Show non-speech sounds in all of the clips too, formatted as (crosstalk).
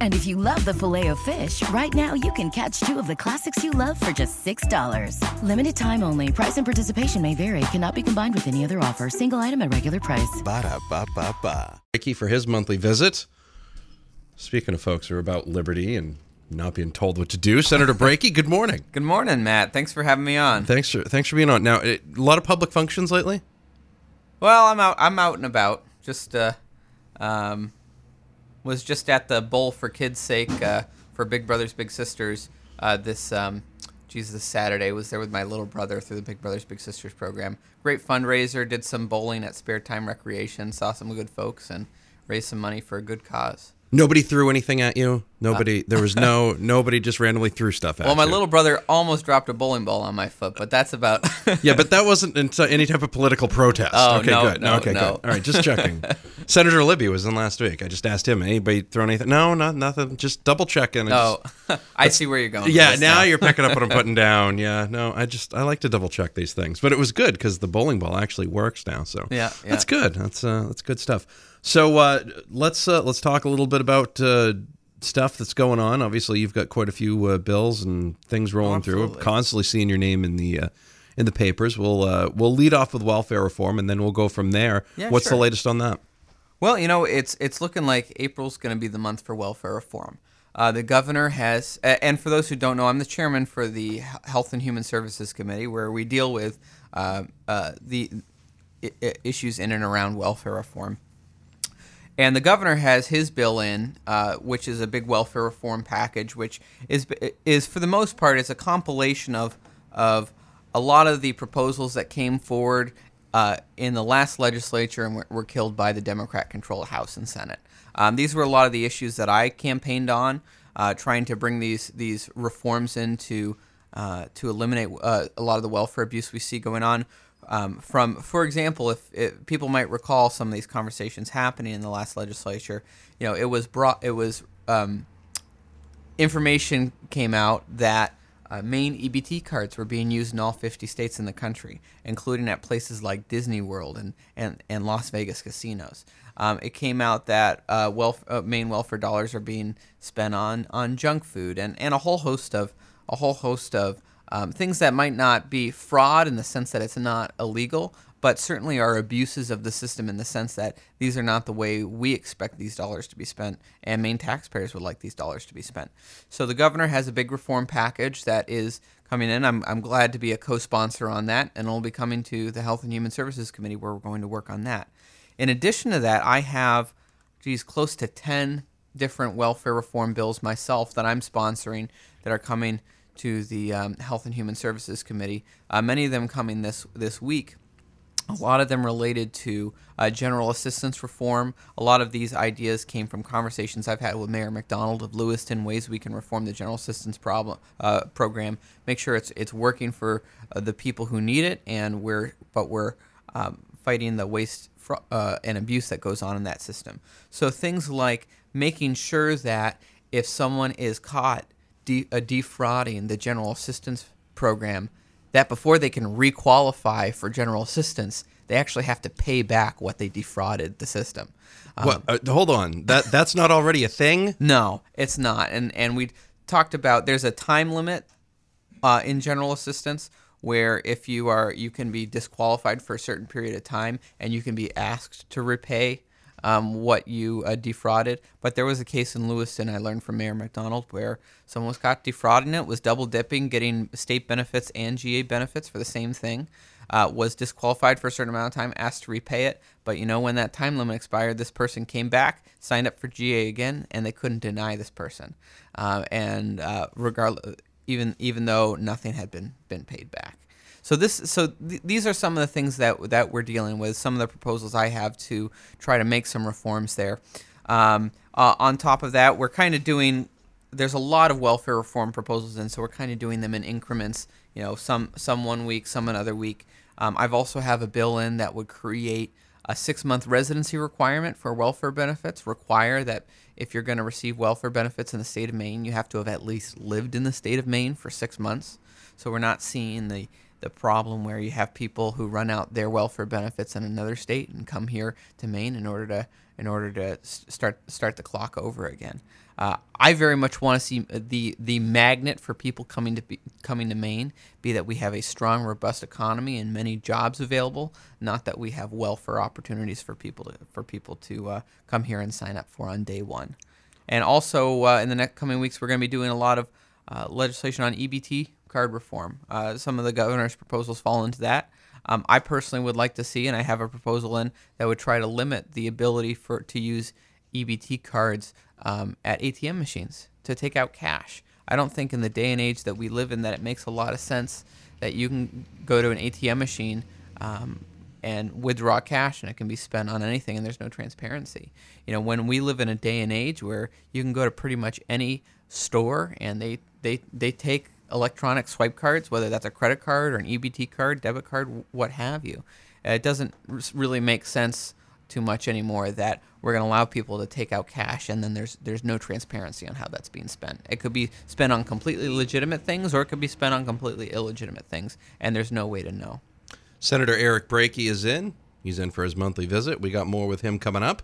And if you love the filet of fish, right now you can catch two of the classics you love for just $6. Limited time only. Price and participation may vary. Cannot be combined with any other offer. Single item at regular price. Ba da ba ba ba. Ricky for his monthly visit. Speaking of folks who are about liberty and not being told what to do, Senator Brakey, good morning. Good morning, Matt. Thanks for having me on. Thanks for thanks for being on. Now, it, a lot of public functions lately. Well, I'm out. I'm out and about. Just uh, um, was just at the bowl for kids' sake uh, for Big Brothers Big Sisters. Uh, this um, Jesus Saturday was there with my little brother through the Big Brothers Big Sisters program. Great fundraiser. Did some bowling at Spare Time Recreation. Saw some good folks and raised some money for a good cause. Nobody threw anything at you. Nobody. there was no. (laughs) Nobody just randomly threw stuff at Well, my you. little brother almost dropped a bowling ball on my foot, but that's about. (laughs) Yeah, but that wasn't any type of political protest. Oh, okay, no, good. no, okay, no. good. All right, just checking. (laughs) Senator Libby was in last week. I just asked him, anybody throw anything? No, not nothing. Just double checking. oh, I see where you're going. Yeah, this now you're picking up what I'm putting down. Yeah, no, I just I like to double check these things, but it was good because the bowling ball actually works now. So Yeah, yeah. that's good. That's uh, that's good stuff. So uh, let's uh, let's talk a little bit about uh, stuff that's going on. Obviously, you've got quite a few uh, bills and things rolling through. absolutely. Constantly seeing your name in the uh, in the papers. We'll uh, we'll lead off with welfare reform, and then we'll go from there. Yeah, What's sure. the latest on that? Well, you know, it's it's looking like April's going to be the month for welfare reform. Uh, the governor has, and for those who don't know, I'm the chairman for the Health and Human Services Committee, where we deal with uh, uh, the issues in and around welfare reform. And the governor has his bill in, uh, which is a big welfare reform package, which is is for the most part is a compilation of of a lot of the proposals that came forward uh, in the last legislature and were, were killed by the Democrat-controlled House and Senate. Um, these were a lot of the issues that I campaigned on, uh, trying to bring these these reforms in to uh, to eliminate uh, a lot of the welfare abuse we see going on. Um, from, for example, if, people might recall some of these conversations happening in the last legislature, you know, it was brought, it was um, information came out that uh, Maine EBT cards were being used in all 50 states in the country, including at places like Disney World and, and, and Las Vegas casinos. Um, it came out that uh, welf- uh, Maine welfare dollars are being spent on, on junk food and, and a whole host of a whole host of um, things that might not be fraud in the sense that it's not illegal, but certainly are abuses of the system in the sense that these are not the way we expect these dollars to be spent, and Maine taxpayers would like these dollars to be spent. So the governor has a big reform package that is coming in. I'm, I'm glad to be a co sponsor on that, and it'll be coming to the Health and Human Services Committee where we're going to work on that. In addition to that, I have, geez, close to 10 different welfare reform bills myself that I'm sponsoring that are coming to the um, Health and Human Services Committee. Uh, many of them coming this this week. A lot of them related to uh, general assistance reform. A lot of these ideas came from conversations I've had with Mayor Macdonald of Lewiston, ways we can reform the general assistance problem uh, program, make sure it's it's working for uh, the people who need it, and we're but we're um, fighting the waste uh, and abuse that goes on in that system. So things like making sure that if someone is caught de- uh, defrauding the general assistance program, that before they can requalify for general assistance, they actually have to pay back what they defrauded the system. Um, What? Uh, hold on. That that's not already a thing. (laughs) no, it's not. And and we talked about there's a time limit uh, in general assistance where if you are you can be disqualified for a certain period of time and you can be asked to repay um, what you uh, defrauded. But there was a case in Lewiston I learned from Mayor Macdonald where someone was caught defrauding it, was double dipping, getting state benefits and GA benefits for the same thing. Uh, was disqualified for a certain amount of time, asked to repay it, but you know when that time limit expired, this person came back, signed up for GA again, and they couldn't deny this person. Uh, and uh, regardless, even even though nothing had been been paid back. So this so th- these are some of the things that that we're dealing with. Some of the proposals I have to try to make some reforms there. Um, uh, on top of that, we're kind of doing. There's a lot of welfare reform proposals, and so we're kind of doing them in increments. You know, some some one week, some another week. Um, I've also have a bill in that would create a six month residency requirement for welfare benefits, require that if you're going to receive welfare benefits in the state of Maine, you have to have at least lived in the state of Maine for six months. So we're not seeing the the problem where you have people who run out their welfare benefits in another state and come here to Maine in order to in order to start start the clock over again. Uh, I very much want to see the the magnet for people coming to be, coming to Maine be that we have a strong, robust economy and many jobs available, not that we have welfare opportunities for people to for people to uh, come here and sign up for on day one. And also uh, in the next coming weeks, we're going to be doing a lot of uh, legislation on EBT card reform. Uh, some of the governor's proposals fall into that. Um, I personally would like to see, and I have a proposal in that would try to limit the ability for to use EBT cards um, at ATM machines to take out cash. I don't think in the day and age that we live in that it makes a lot of sense that you can go to an ATM machine um, and withdraw cash and it can be spent on anything and there's no transparency. You know, when we live in a day and age where you can go to pretty much any store and they they they take electronic swipe cards, whether that's a credit card or an EBT card, debit card, what have you. Uh, it doesn't really make sense too much anymore that we're going to allow people to take out cash and then there's there's no transparency on how that's being spent. It could be spent on completely legitimate things or it could be spent on completely illegitimate things and there's no way to know. Senator Eric Brakey is in. He's in for his monthly visit. We got more with him coming up.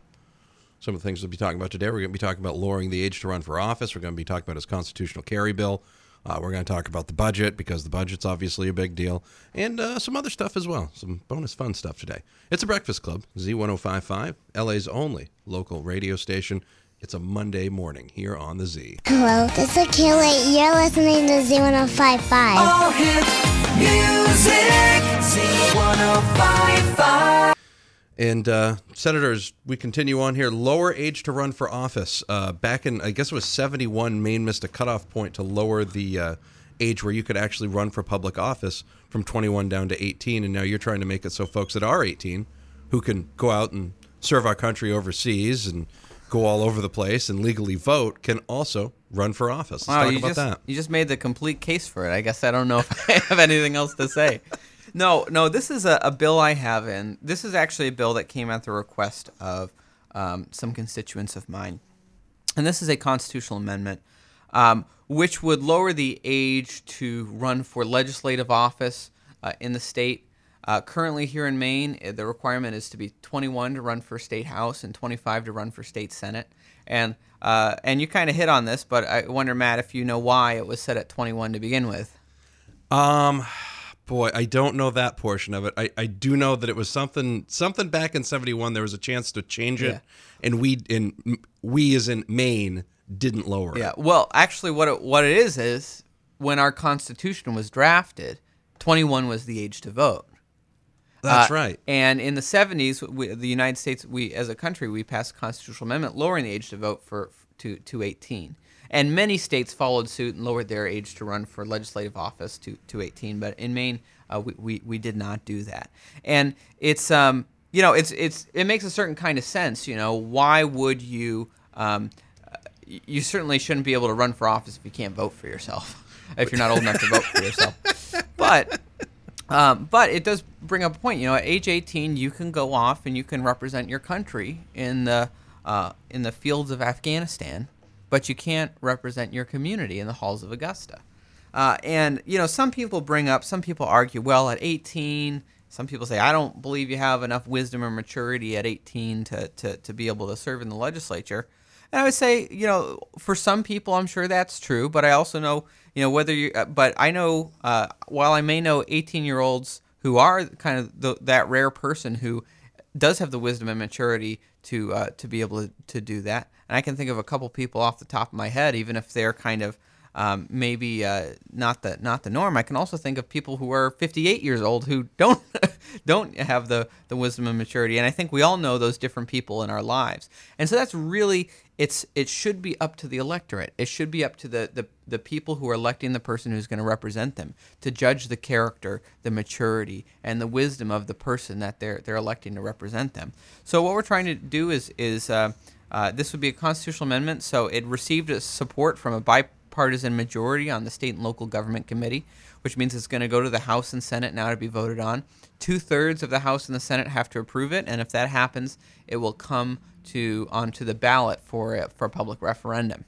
Some of the things we'll be talking about today. We're going to be talking about lowering the age to run for office. We're going to be talking about his constitutional carry bill. Uh, we're going to talk about the budget because the budget's obviously a big deal, and uh, some other stuff as well. Some bonus fun stuff today. It's a Breakfast Club, Z1055, LA's only local radio station. It's a Monday morning here on the Z. Hello, this is Kaylee. You're listening to Z1055. All hit music, Z1055. And uh, senators, we continue on here. Lower age to run for office. Uh, back in, I guess it was 71, Maine missed a cutoff point to lower the uh, age where you could actually run for public office from 21 down to 18. And now you're trying to make it so folks that are 18 who can go out and serve our country overseas and go all over the place and legally vote can also run for office. Let's Wow, talk you about just that. you just made the complete case for it. I guess I don't know if (laughs) I have anything else to say. No, no, this is a, a bill I have, and this is actually a bill that came at the request of um, some constituents of mine, and this is a constitutional amendment um, which would lower the age to run for legislative office uh, in the state. Uh, currently, here in Maine, uh, the requirement is to be 21 to run for state house and 25 to run for state senate. And uh, and you kind of hit on this, but I wonder, Matt, if you know why it was set at 21 to begin with. Um, boy, I don't know that portion of it. I, I do know that it was something something back in '71. There was a chance to change it, Yeah. and we in we as in Maine didn't lower Yeah. it. Yeah. Well, actually, what it, what it is is when our Constitution was drafted, 21 was the age to vote. That's Uh, right. And in the 70s, we, the United States, we as a country, we passed a constitutional amendment lowering the age to vote for to to 18. And many states followed suit and lowered their age to run for legislative office to, to 18. But in Maine, uh, we, we, we did not do that. And it's um you know it's it's it makes a certain kind of sense. You know why would you um you certainly shouldn't be able to run for office if you can't vote for yourself (laughs) if you're not old enough to vote for yourself. But um, but it does bring up a point. You know, at age 18, you can go off and you can represent your country in the uh, in the fields of Afghanistan, but you can't represent your community in the halls of Augusta. Uh, and you know, some people bring up, some people argue, well, at 18, some people say, I don't believe you have enough wisdom or maturity at 18 to, to, to be able to serve in the legislature. And I would say, you know, for some people, I'm sure that's true, but I also know, you know, whether you, uh, but I know, uh, while I may know 18 year olds who are kind of the, that rare person who does have the wisdom and maturity to uh, to be able to, to do that. And I can think of a couple people off the top of my head, even if they're kind of um, maybe uh, not the not the norm. I can also think of people who are 58 years old who (laughs) don't don't have the the wisdom and maturity. And I think we all know those different people in our lives. And so that's really it's it should be up to the electorate. It should be up to the the, the people who are electing the person who's going to represent them to judge the character, the maturity, and the wisdom of the person that they're they're electing to represent them. So what we're trying to do is is uh, uh, this would be a constitutional amendment. So it received support from a bipartisan majority on the state and local government committee, which means it's going to go to the House and Senate now to be voted on. Two thirds of the House and the Senate have to approve it, and if that happens, it will come to onto the ballot for a, for a public referendum.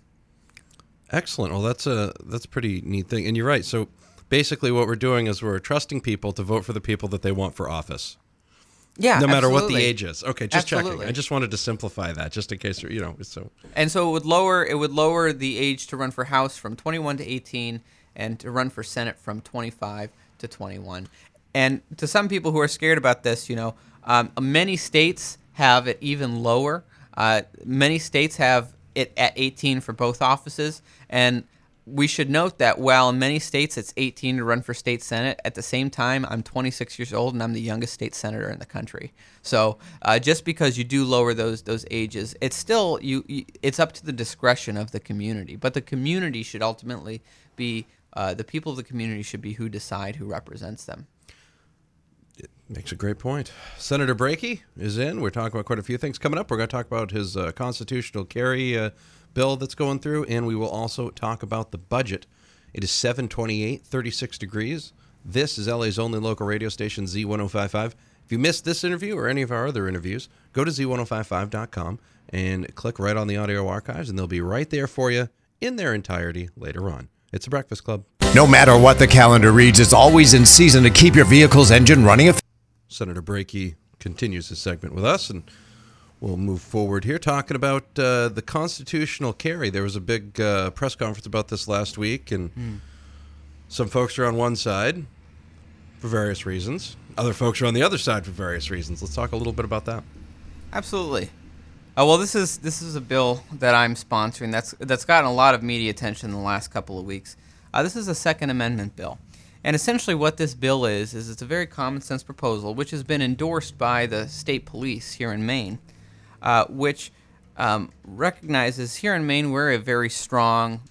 Excellent. Well, that's a that's a pretty neat thing, and you're right. So basically, what we're doing is we're trusting people to vote for the people that they want for office. Yeah, no matter what the age is. Okay, just Absolutely. checking. I just wanted to simplify that, just in case you know. So And so it would lower it would lower the age to run for House from 21 to 18, and to run for Senate from 25 to 21. And to some people who are scared about this, you know, um, many states have it even lower. Uh, many states have it at 18 for both offices, and we should note that while in many states it's 18 to run for state senate, at the same time I'm 26 years old and I'm the youngest state senator in the country. So uh, just because you do lower those those ages, it's still you, you. It's up to the discretion of the community, but the community should ultimately be uh, the people of the community should be who decide who represents them. It makes a great point. Senator Brakey is in. We're talking about quite a few things coming up. We're going to talk about his uh, constitutional carry uh, bill that's going through, and we will also talk about the budget. It is 728, 36 degrees. This is LA's only local radio station, Z1055. If you missed this interview or any of our other interviews, go to z1055.com and click right on the audio archives, and they'll be right there for you in their entirety later on. It's the Breakfast Club. No matter what the calendar reads, it's always in season to keep your vehicle's engine running. eff- Senator Brakey continues his segment with us, and we'll move forward here talking about uh, the constitutional carry. There was a big uh, press conference about this last week, and some folks are on one side for various reasons. Other folks are on the other side for various reasons. Let's talk a little bit about that. Absolutely. Uh, well, this is this is a bill that I'm sponsoring. That's that's gotten a lot of media attention in the last couple of weeks. Uh, this is a Second Amendment bill, and essentially what this bill is is it's a very common sense proposal, which has been endorsed by the state police here in Maine, uh, which um, recognizes here in Maine we're a very strong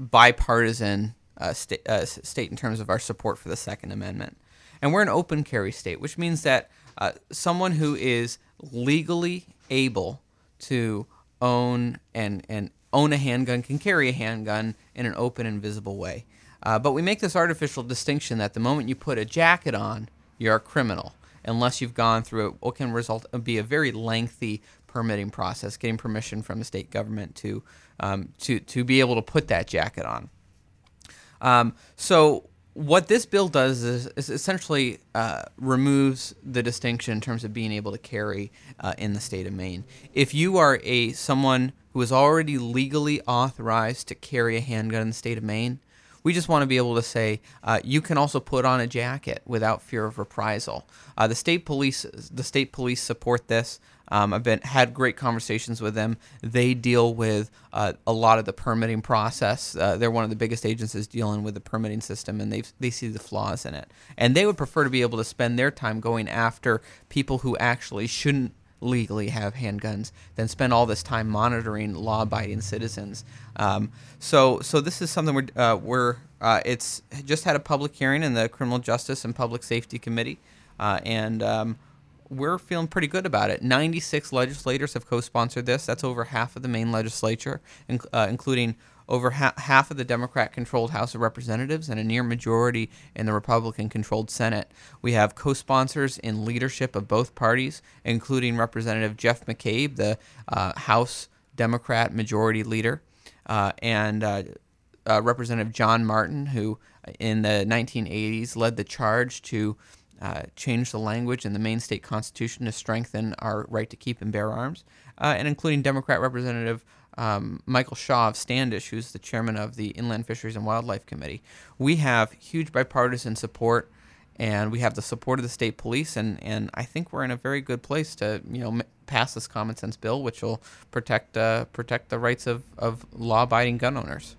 bipartisan uh, sta- uh, state in terms of our support for the Second Amendment. And we're an open carry state, which means that uh, someone who is legally able to own and, and own a handgun can carry a handgun in an open and visible way. Uh, but we make this artificial distinction that the moment you put a jacket on, you're a criminal, unless you've gone through what can result be a very lengthy permitting process, getting permission from the state government to um, to to be able to put that jacket on. Um, so what this bill does is, is essentially uh, removes the distinction in terms of being able to carry uh, in the state of Maine. If you are a someone who is already legally authorized to carry a handgun in the state of Maine, we just want to be able to say uh, you can also put on a jacket without fear of reprisal. Uh, the state police, the state police support this. Um, I've been had great conversations with them. They deal with uh, a lot of the permitting process. Uh, they're one of the biggest agencies dealing with the permitting system, and they they see the flaws in it. And they would prefer to be able to spend their time going after people who actually shouldn't legally have handguns than spend all this time monitoring law-abiding citizens. Um, so, so this is something we're, uh, we're uh, it's just had a public hearing in the Criminal Justice and Public Safety Committee, uh, and um, we're feeling pretty good about it. 96 legislators have co-sponsored this. That's over half of the Maine legislature, uh, including over ha- half of the Democrat-controlled House of Representatives and a near majority in the Republican-controlled Senate. We have co-sponsors in leadership of both parties, including Representative Jeff McCabe, the uh, House Democrat Majority Leader, uh, and uh, uh, Representative John Martin, who in the 1980s led the charge to uh, change the language in the Maine state constitution to strengthen our right to keep and bear arms, uh, and including Democrat Representative um, Michael Shaw of Standish, who's the chairman of the Inland Fisheries and Wildlife Committee. We have huge bipartisan support, and we have the support of the state police, and, and I think we're in a very good place to you know m- pass this common sense bill, which will protect uh, protect the rights of, of law abiding gun owners.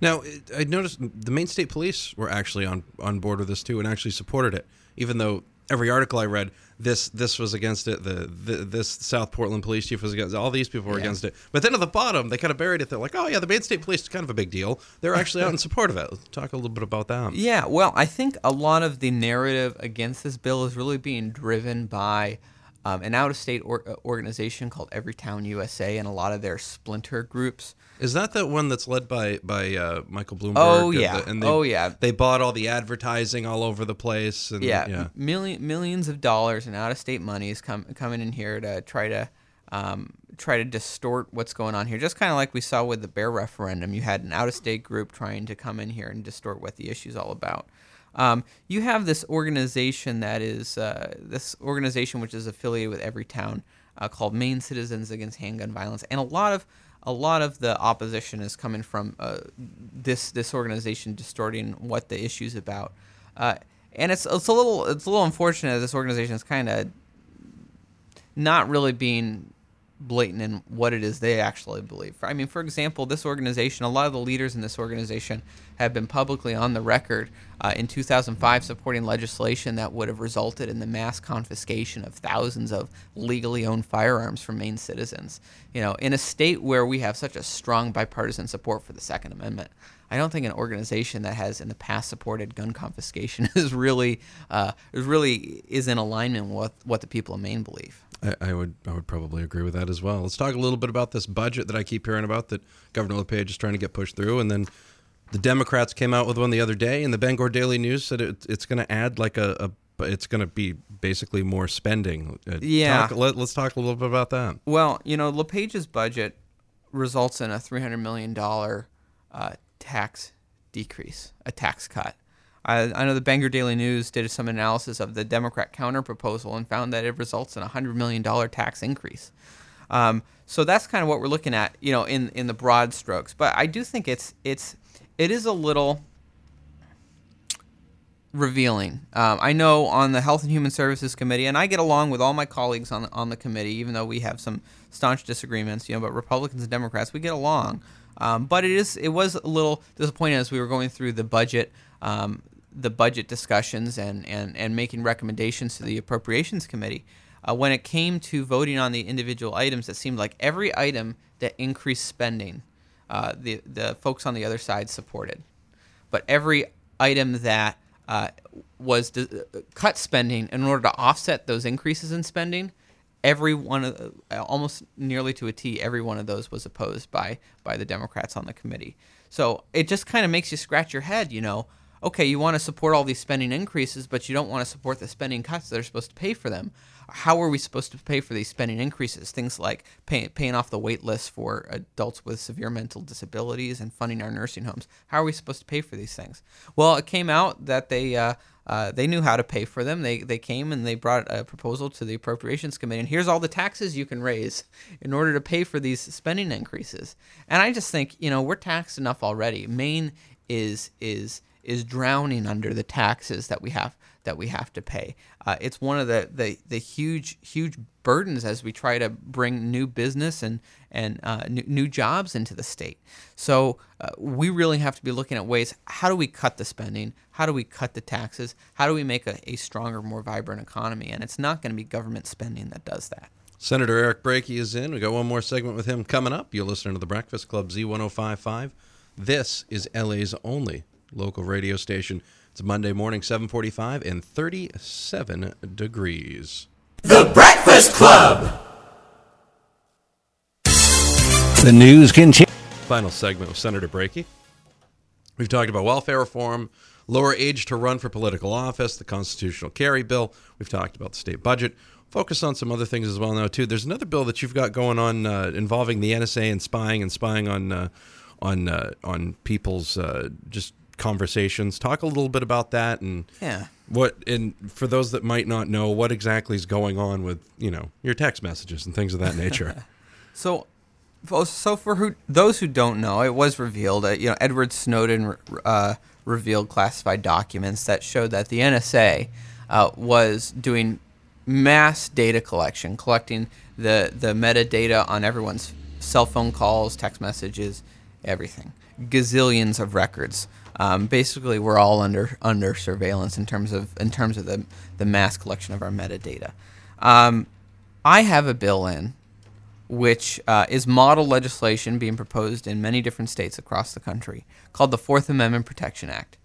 Now, I noticed the Maine State Police were actually on on board with this too, and actually supported it, even though every article I read, this this was against it. The, the this South Portland police chief was against. it. All these people were Yeah. against it. But then at the bottom, they kind of buried it. They're like, oh yeah, the Maine State Police is kind of a big deal. They're actually out in support of it. Let's talk a little bit about that. Yeah, well, I think a lot of the narrative against this bill is really being driven by um, an out-of-state or, uh, organization called Everytown USA, and a lot of their splinter groups. Is that the one that's led by by uh, Michael Bloomberg? Oh, and yeah. the- and they, Oh, yeah. They bought all the advertising all over the place. And, yeah, yeah. million millions of dollars in out-of-state money is com- coming in here to try to um, try to distort what's going on here. Just kind of like we saw with the bear referendum, you had an out-of-state group trying to come in here and distort what the issue's all about. Um, you have this organization that is uh, this organization which is affiliated with Everytown uh, called Maine Citizens Against Handgun Violence, and a lot of a lot of the opposition is coming from uh, this this organization distorting what the issue is about. Uh, and it's it's a little it's a little unfortunate that this organization is kind of not really being blatant in what it is they actually believe. I mean, for example, this organization, a lot of the leaders in this organization have been publicly on the record uh, in 2005 supporting legislation that would have resulted in the mass confiscation of thousands of legally owned firearms from Maine citizens. You know, in a state where we have such a strong bipartisan support for the Second Amendment. I don't think an organization that has in the past supported gun confiscation (laughs) is really uh, is really is in alignment with what the people of Maine believe. I, I would I would probably agree with that as well. Let's talk a little bit about this budget that I keep hearing about that Governor LePage is trying to get pushed through, and then the Democrats came out with one the other day, and the Bangor Daily News said it, it's going to add like a, a it's going to be basically more spending. Uh, Yeah. talk- let, us talk a little bit about that. Well, you know, LePage's budget results in a $300 million uh, tax decrease, a tax cut. I, I know the Bangor Daily News did some analysis of the Democrat counter proposal and found that it results in a $100 million tax increase. Um, so that's kind of what we're looking at, you know, in, in the broad strokes. But I do think it's it's it is a little revealing. Um, I know on the Health and Human Services Committee, and I get along with all my colleagues on the, on the committee, even though we have some staunch disagreements. You know, but Republicans and Democrats, we get along. Um, but it is it was a little disappointing as we were going through the budget. Um, the budget discussions and, and, and making recommendations to the appropriations committee uh, when it came to voting on the individual items it seemed like every item that increased spending uh, the, the folks on the other side supported but every item that uh, was d- cut spending in order to offset those increases in spending, every one of uh, almost nearly to a T, every one of those was opposed by by the Democrats on the committee. So it just kind of makes you scratch your head, you know. Okay, you want to support all these spending increases, but you don't want to support the spending cuts that are supposed to pay for them. How are we supposed to pay for these spending increases? Things like pay, paying off the wait list for adults with severe mental disabilities and funding our nursing homes. How are we supposed to pay for these things? Well, it came out that they uh, uh, they knew how to pay for them. They they came and they brought a proposal to the appropriations committee, and here's all the taxes you can raise in order to pay for these spending increases. And I just think you know we're taxed enough already. Maine is is is drowning under the taxes that we have that we have to pay. Uh, it's one of the, the, the huge huge burdens as we try to bring new business and and uh, new, new jobs into the state. So uh, we really have to be looking at ways. How do we cut the spending? How do we cut the taxes? How do we make a, a stronger, more vibrant economy? And it's not going to be government spending that does that. Senator Eric Brakey is in. We got one more segment with him coming up. You're listening to the Breakfast Club Z1055. This is LA's only local radio station. It's Monday morning, 7:45 and 37 degrees. The Breakfast Club. The news continues. Final segment with Senator Brakey. We've talked about welfare reform, lower age to run for political office, the constitutional carry bill. We've talked about the state budget. Focus on some other things as well now too. There's another bill that you've got going on uh, involving the NSA and spying and spying on uh, on uh, on people's uh, just conversations. Talk a little bit about that and Yeah. what and for those that might not know what exactly is going on with you know your text messages and things of that nature. (laughs) So, so for who those who don't know, it was revealed. Uh, you know, Edward Snowden uh, revealed classified documents that showed that the NSA uh, was doing mass data collection, collecting the the metadata on everyone's cell phone calls, text messages, everything, gazillions of records. Um, basically, we're all under under surveillance in terms of in terms of the the mass collection of our metadata. Um, I have a bill in which uh, is model legislation being proposed in many different states across the country called the Fourth Amendment Protection Act.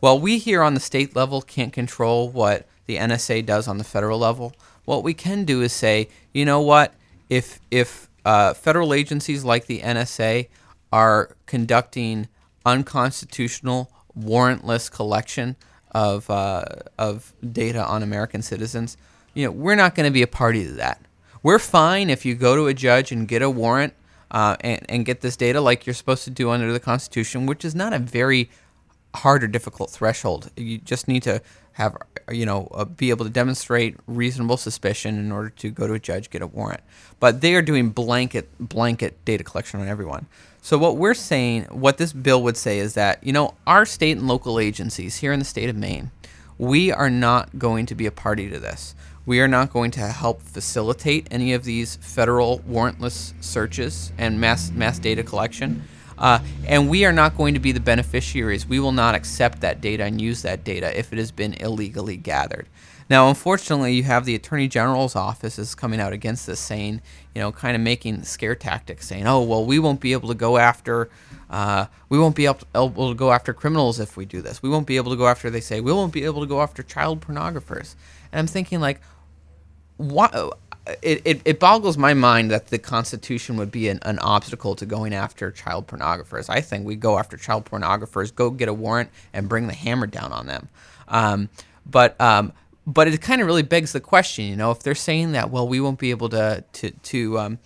While we here on the state level can't control what the NSA does on the federal level, what we can do is say, you know what, if if uh, federal agencies like the NSA are conducting unconstitutional, warrantless collection of uh, of data on American citizens, you know, we're not going to be a party to that. We're fine if you go to a judge and get a warrant uh, and, and get this data like you're supposed to do under the Constitution, which is not a very hard or difficult threshold. You just need to have, you know, uh, be able to demonstrate reasonable suspicion in order to go to a judge, get a warrant. But they are doing blanket blanket data collection on everyone. So what we're saying, what this bill would say is that, you know, our state and local agencies here in the state of Maine, we are not going to be a party to this. We are not going to help facilitate any of these federal warrantless searches and mass mass data collection. Uh, and we are not going to be the beneficiaries. We will not accept that data and use that data if it has been illegally gathered. Now, unfortunately, you have the Attorney General's office is coming out against this, saying, you know, kind of making scare tactics, saying, "Oh, well, we won't be able to go after, uh, we won't be able to go after criminals if we do this. We won't be able to go after." They say we won't be able to go after child pornographers. And I'm thinking, like, what? It, it, it boggles my mind that the Constitution would be an, an obstacle to going after child pornographers. I think we go after child pornographers, go get a warrant, and bring the hammer down on them. Um, but um, but it kind of really begs the question, you know, if they're saying that, well, we won't be able to to to um,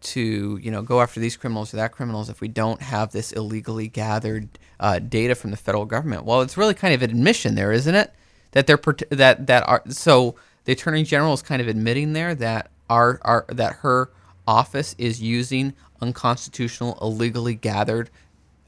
to you know go after these criminals or that criminals if we don't have this illegally gathered uh, data from the federal government. Well, it's really kind of an admission there, isn't it? That they're that that are so the attorney general is kind of admitting there that our, our that her office is using unconstitutional, illegally gathered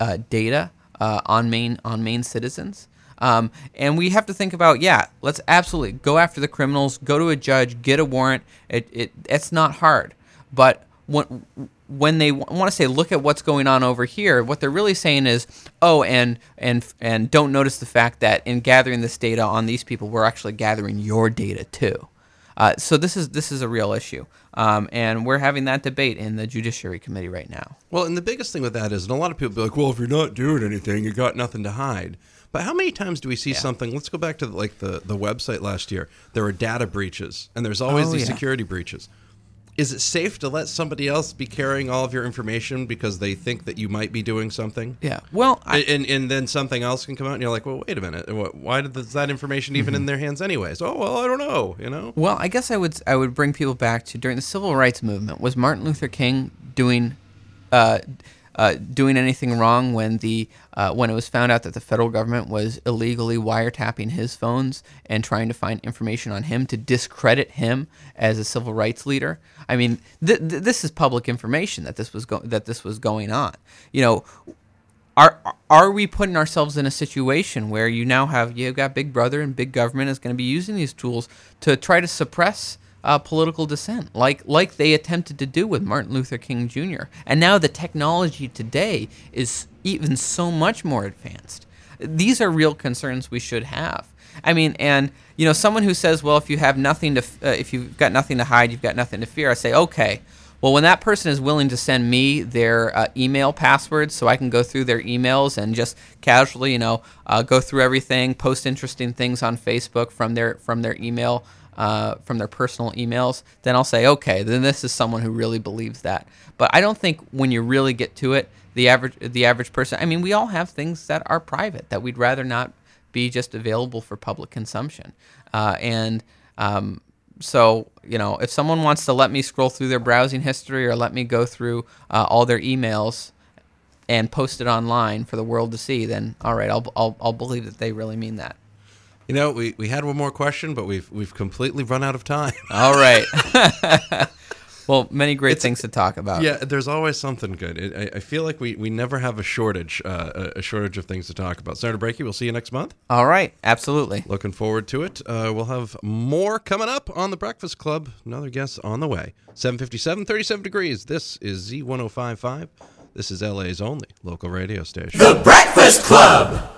uh, data uh, on Maine on Maine citizens. Um, and we have to think about, yeah, let's absolutely go after the criminals, go to a judge, get a warrant. It, it it's not hard, but when when they want to say look at what's going on over here what they're really saying is oh and and and don't notice the fact that in gathering this data on these people we're actually gathering your data too uh, so this is this is a real issue um, and we're having that debate in the judiciary committee right now well and the biggest thing with that is and a lot of people be like well if you're not doing anything you got nothing to hide but how many times do we see yeah. something? Let's go back to the, like the, the website last year. There were data breaches, and there's always oh, these yeah. security breaches is it safe to let somebody else be carrying all of your information because they think that you might be doing something? Yeah. Well, I, and and then something else can come out, and you're like, well, wait a minute, why did that information even mm-hmm. in their hands anyways? Oh well, I don't know, you know. Well, I guess I would I would bring people back to during the civil rights movement. Was Martin Luther King doing? Uh, uh, doing anything wrong when the uh, when it was found out that the federal government was illegally wiretapping his phones and trying to find information on him to discredit him as a civil rights leader. I mean, th- th- this is public information that this was go- that this was going on. You know, are are we putting ourselves in a situation where you now have you've got Big Brother and Big Government is going to be using these tools to try to suppress uh, political dissent, like like they attempted to do with Martin Luther King Jr. And now the technology today is even so much more advanced. These are real concerns we should have. I mean, and you know, someone who says, "Well, if you have nothing to, uh, if you've got nothing to hide, you've got nothing to fear," I say, "Okay." Well, when that person is willing to send me their uh, email passwords so I can go through their emails and just casually, you know, uh, go through everything, post interesting things on Facebook from their from their email uh, from their personal emails, then I'll say, okay, then this is someone who really believes that. But I don't think when you really get to it, the average the average person. I mean, we all have things that are private that we'd rather not be just available for public consumption, uh, and um, so you know, if someone wants to let me scroll through their browsing history or let me go through uh, all their emails and post it online for the world to see, then all right, I'll, I'll, I'll believe that they really mean that. You know, we, we had one more question, but we've we've completely run out of time. (laughs) All right. (laughs) well, many great it's, things to talk about. Yeah, there's always something good. It, I, I, feel like we, we never have a shortage uh, a shortage of things to talk about. Senator Brakey, we'll see you next month. All right, absolutely. Looking forward to it. Uh, we'll have more coming up on the Breakfast Club. Another guest on the way. 757, 37 degrees. This is Z1055. This is LA's only local radio station. The Breakfast Club.